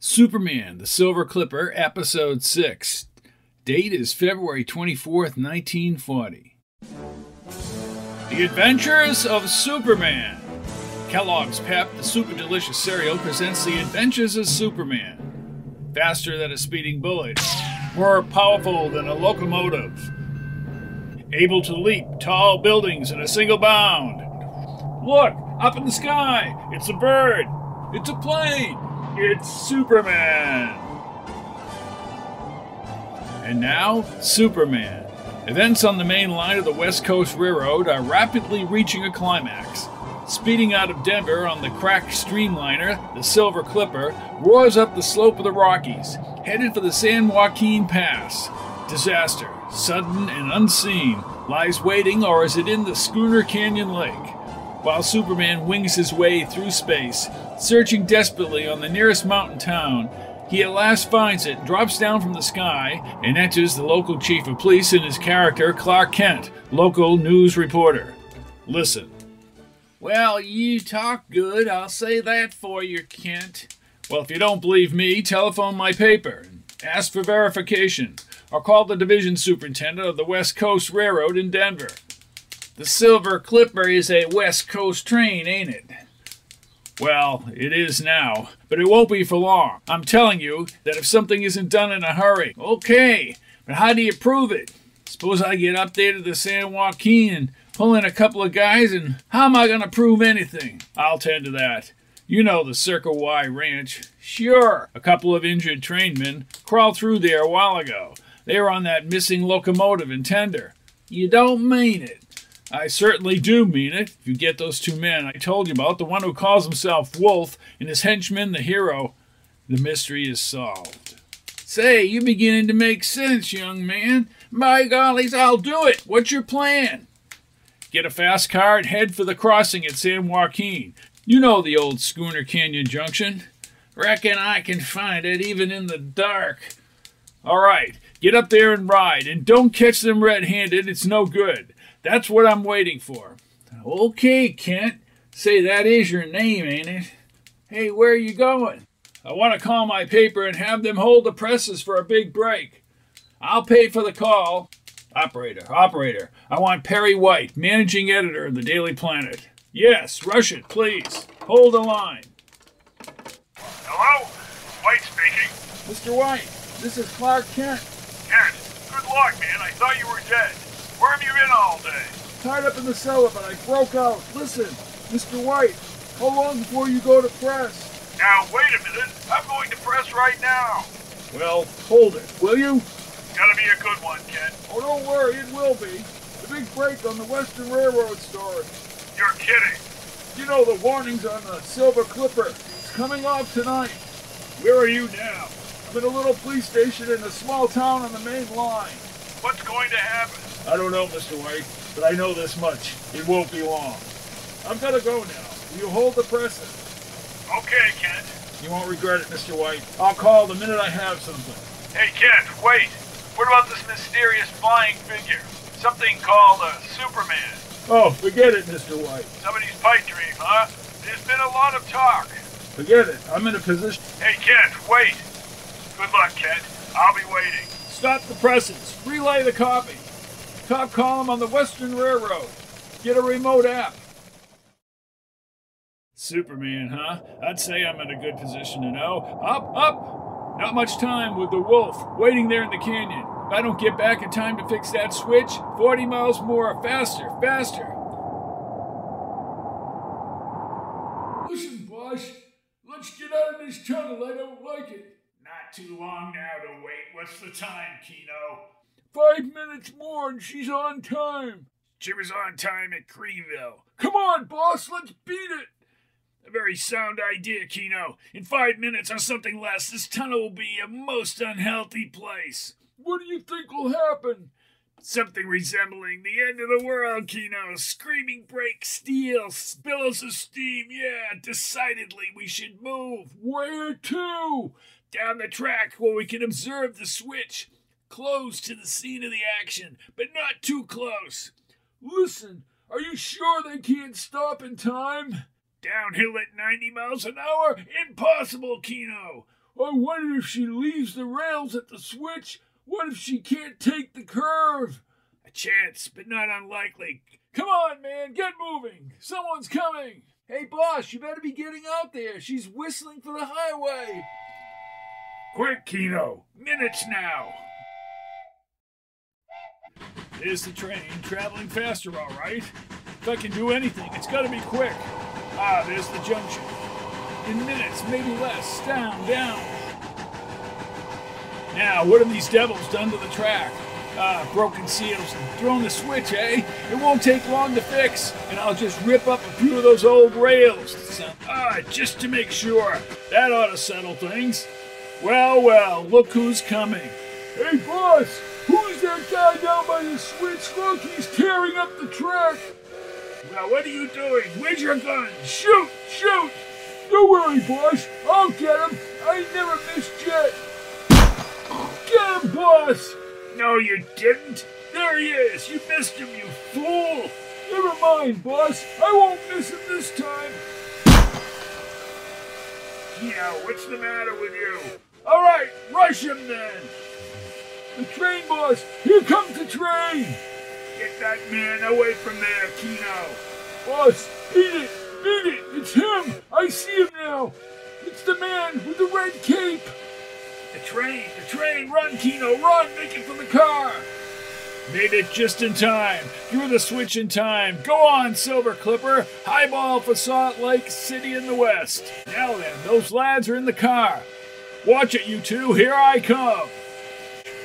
Superman, the Silver Clipper, Episode 6. Date is February 24th, 1940. The Adventures of Superman. Kellogg's Pep, the super delicious cereal, presents the adventures of Superman. Faster than a speeding bullet, more powerful than a locomotive, able to leap tall buildings in a single bound. Look, up in the sky, it's a bird, it's a plane, it's Superman. And now, Superman. Events on the main line of the West Coast Railroad are rapidly reaching a climax. Speeding out of Denver on the cracked streamliner, the Silver Clipper, roars up the slope of the Rockies, headed for the San Joaquin Pass. Disaster, sudden and unseen, lies waiting, or is it in the Schooner Canyon Lake? While Superman wings his way through space, searching desperately on the nearest mountain town, he at last finds it, drops down from the sky, and enters the local chief of police in his character, Clark Kent, local news reporter. Listen. Well, you talk good, I'll say that for you, Kent. Well, if you don't believe me, telephone my paper and ask for verification, or call the division superintendent of the West Coast Railroad in Denver. The Silver Clipper is a West Coast train, ain't it? Well, it is now, but it won't be for long. I'm telling you that if something isn't done in a hurry, okay, but how do you prove it? Suppose I get up there to the San Joaquin and pull in a couple of guys, and how am I going to prove anything? I'll tend to that. You know the Circle Y Ranch. Sure, a couple of injured trainmen crawled through there a while ago. They were on that missing locomotive and tender. You don't mean it. I certainly do mean it. If you get those two men I told you about, the one who calls himself Wolf and his henchman, the hero, the mystery is solved. Say, you're beginning to make sense, young man. By gollies, I'll do it. What's your plan? Get a fast car and head for the crossing at San Joaquin. You know the old Schooner Canyon Junction. Reckon I can find it even in the dark. All right, get up there and ride, and don't catch them red handed. It's no good. That's what I'm waiting for. Okay, Kent. Say, that is your name, ain't it? Hey, where are you going? I want to call my paper and have them hold the presses for a big break. I'll pay for the call. Operator, operator, I want Perry White, managing editor of the Daily Planet. Yes, rush it, please. Hold the line. Hello? White speaking. Mr. White, this is Clark Kent. Kent, good luck, man. I thought you were dead. Where have you been all day? Tied up in the cellar, but I broke out. Listen, Mr. White, how long before you go to press? Now, wait a minute. I'm going to press right now. Well, hold it, will you? Gotta be a good one, Kent. Oh, don't worry, it will be. The big break on the Western Railroad story. You're kidding. You know the warnings on the Silver Clipper. It's coming off tonight. Where are you now? I'm in a little police station in a small town on the main line. What's going to happen? I don't know, Mr. White, but I know this much. It won't be long. I'm gonna go now. You hold the presses. Okay, Kent. You won't regret it, Mr. White. I'll call the minute I have something. Hey, Kent, wait. What about this mysterious flying figure? Something called a Superman. Oh, forget it, Mr. White. Somebody's pipe dream, huh? There's been a lot of talk. Forget it. I'm in a position. Hey, Kent, wait. Good luck, Kent. I'll be waiting. Stop the presses. Relay the copy. Top column on the Western Railroad. Get a remote app. Superman, huh? I'd say I'm in a good position to know. Up, up! Not much time with the wolf waiting there in the canyon. If I don't get back in time to fix that switch, 40 miles more, faster, faster. Listen, Boss, let's get out of this tunnel. I don't like it. Not too long now to wait. What's the time, Kino? Five minutes more and she's on time. She was on time at Creeville. Come on, boss, let's beat it. A very sound idea, Kino. In five minutes or something less, this tunnel will be a most unhealthy place. What do you think will happen? Something resembling the end of the world, Kino. Screaming brake steel, billows of steam. Yeah, decidedly we should move. Where to? Down the track where we can observe the switch. Close to the scene of the action, but not too close. Listen, are you sure they can't stop in time? Downhill at 90 miles an hour? Impossible, Kino. I wonder if she leaves the rails at the switch. What if she can't take the curve? A chance, but not unlikely. Come on, man, get moving. Someone's coming. Hey, boss, you better be getting out there. She's whistling for the highway. Quick, Kino. Minutes now. There's the train, traveling faster, all right. If I can do anything, it's got to be quick. Ah, there's the junction. In minutes, maybe less. Down, down. Now, what have these devils done to the track? Ah, broken seals and thrown the switch, eh? It won't take long to fix, and I'll just rip up a few of those old rails. Ah, just to make sure. That ought to settle things. Well, well, look who's coming. Hey, boss! Who's that guy down by the switch? Look, he's tearing up the track. Well, what are you doing? Where's your gun? Shoot! Shoot! Don't worry, boss. I'll get him. I never missed yet. Get him, boss! No, you didn't. There he is. You missed him, you fool. Never mind, boss. I won't miss him this time. Yeah, what's the matter with you? All right, rush him then. The train, boss. Here comes the train. Get that man away from there, Kino. Boss, beat it. Beat it. It's him. I see him now. It's the man with the red cape. The train, the train, run, Kino, run, make it for the car. Made it just in time. Threw the switch in time. Go on, Silver Clipper. Highball for Salt Lake City in the West. Now then, those lads are in the car. Watch it, you two. Here I come.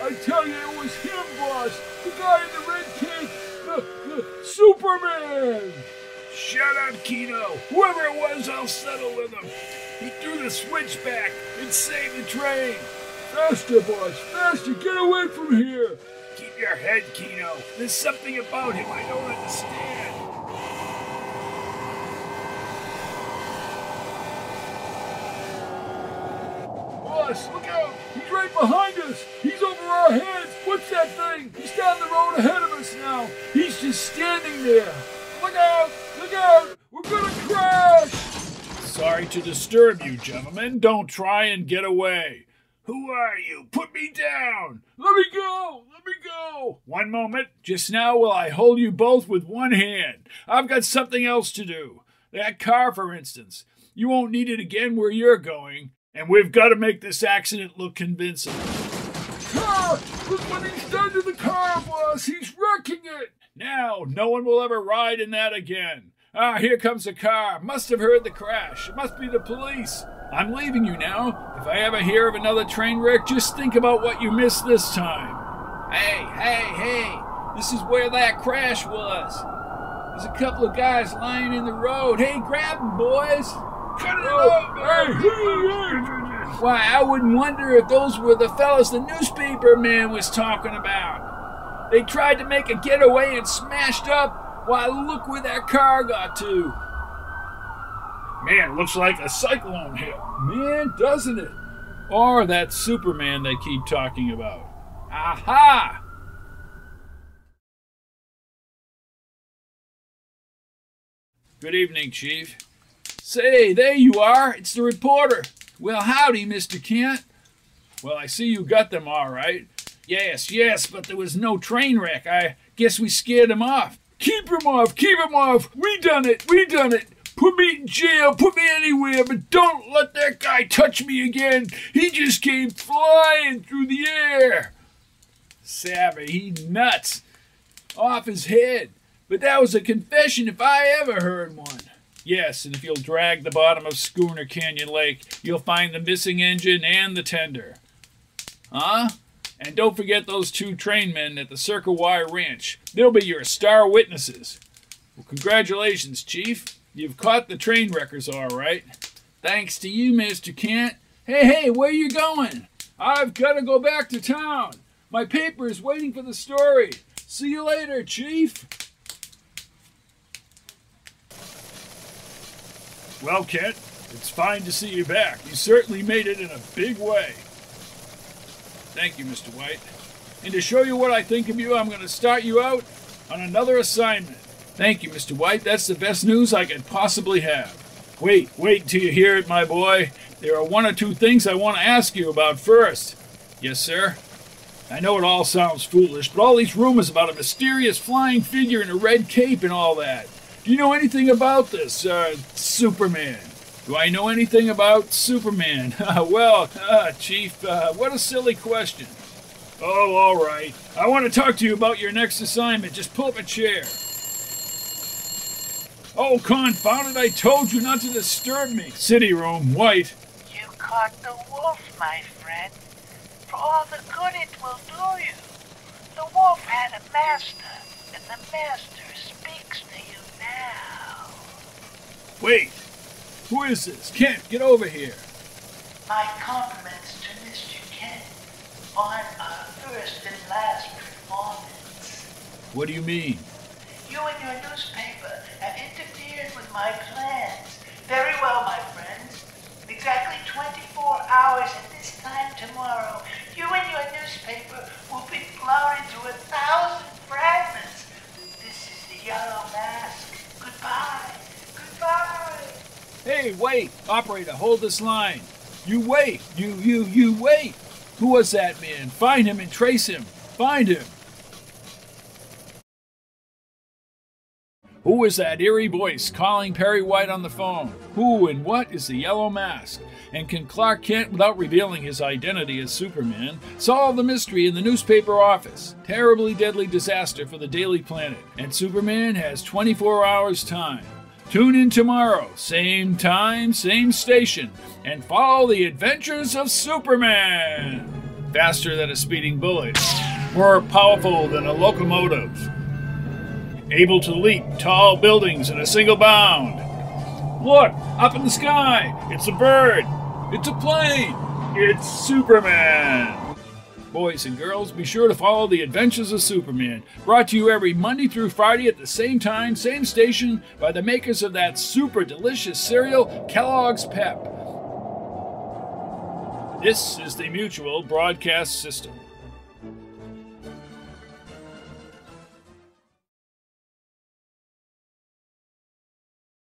I tell you, it was him, boss. The guy in the red cape. The, the Superman. Shut up, Kino. Whoever it was, I'll settle with him. He threw the switch back and saved the train. Faster, boss. Faster. Get away from here. Keep your head, Kino. There's something about him I don't understand. Boss, look out! He's right behind us! He's over our heads! What's that thing? He's down the road ahead of us now! He's just standing there! Look out! Look out! We're gonna crash! Sorry to disturb you, gentlemen. Don't try and get away. Who are you? Put me down! Let me go! Let me go! One moment. Just now will I hold you both with one hand. I've got something else to do. That car, for instance. You won't need it again where you're going. And we've got to make this accident look convincing. Car! Look what he's done to the car, boss! He's wrecking it! Now, no one will ever ride in that again. Ah, here comes the car. Must have heard the crash. It must be the police. I'm leaving you now. If I ever hear of another train wreck, just think about what you missed this time. Hey, hey, hey! This is where that crash was. There's a couple of guys lying in the road. Hey, grab them, boys! Cut it! Hey, hey, Why, I wouldn't wonder if those were the fellas the newspaper man was talking about. They tried to make a getaway and smashed up. Why, look where that car got to. Man, looks like a cyclone hit. Man, doesn't it? Or that Superman they keep talking about. Aha! Good evening, Chief. Say, there you are. It's the reporter. Well, howdy, Mr. Kent. Well, I see you got them all right. Yes, yes, but there was no train wreck. I guess we scared them off. Keep him off, keep him off. We done it, we done it. Put me in jail, put me anywhere, but don't let that guy touch me again. He just came flying through the air. Savvy, he nuts. Off his head. But that was a confession if I ever heard one. Yes, and if you'll drag the bottom of Schooner Canyon Lake, you'll find the missing engine and the tender. Huh? And don't forget those two trainmen at the Circle Y Ranch. They'll be your star witnesses. Well, congratulations, Chief. You've caught the train wreckers all right. Thanks to you, Mr. Kent. Hey, hey, where you going? I've got to go back to town. My paper is waiting for the story. See you later, Chief. Well, Kent, it's fine to see you back. You certainly made it in a big way. Thank you, Mr. White. And to show you what I think of you, I'm going to start you out on another assignment. Thank you, Mr. White. That's the best news I could possibly have. Wait, wait till you hear it, my boy. there are one or two things I want to ask you about first. Yes, sir. I know it all sounds foolish, but all these rumors about a mysterious flying figure in a red cape and all that. Do you know anything about this, uh, Superman? Do I know anything about Superman? well, uh, Chief, uh, what a silly question. Oh, all right. I want to talk to you about your next assignment. Just pull up a chair. Oh, confound it, I told you not to disturb me. City room, white. You caught the wolf, my friend. For all the good it will do you. The wolf had a master, and the master now. Wait. Who is this? Kent, get over here. My compliments to Mr. Kent on our first and last performance. What do you mean? You and your newspaper have interfered with my plans. Very well, my friends. Exactly 24 hours at this time tomorrow, you and your newspaper will be blown into a thousand fragments. This is the yellow mask. Hey, wait! Operator, hold this line. You wait! You, you, you wait! Who was that man? Find him and trace him! Find him! Who is that eerie voice calling Perry White on the phone? Who and what is the Yellow Mask? And can Clark Kent, without revealing his identity as Superman, solve the mystery in the newspaper office? Terribly deadly disaster for the Daily Planet, and Superman has 24 hours' time. Tune in tomorrow, same time, same station, and follow the adventures of Superman! Faster than a speeding bullet, more powerful than a locomotive able to leap tall buildings in a single bound. Look, up in the sky! It's a bird! It's a plane! It's Superman! Boys and girls, be sure to follow the adventures of Superman, brought to you every Monday through Friday at the same time, same station, by the makers of that super delicious cereal, Kellogg's Pep. This is the Mutual Broadcast System.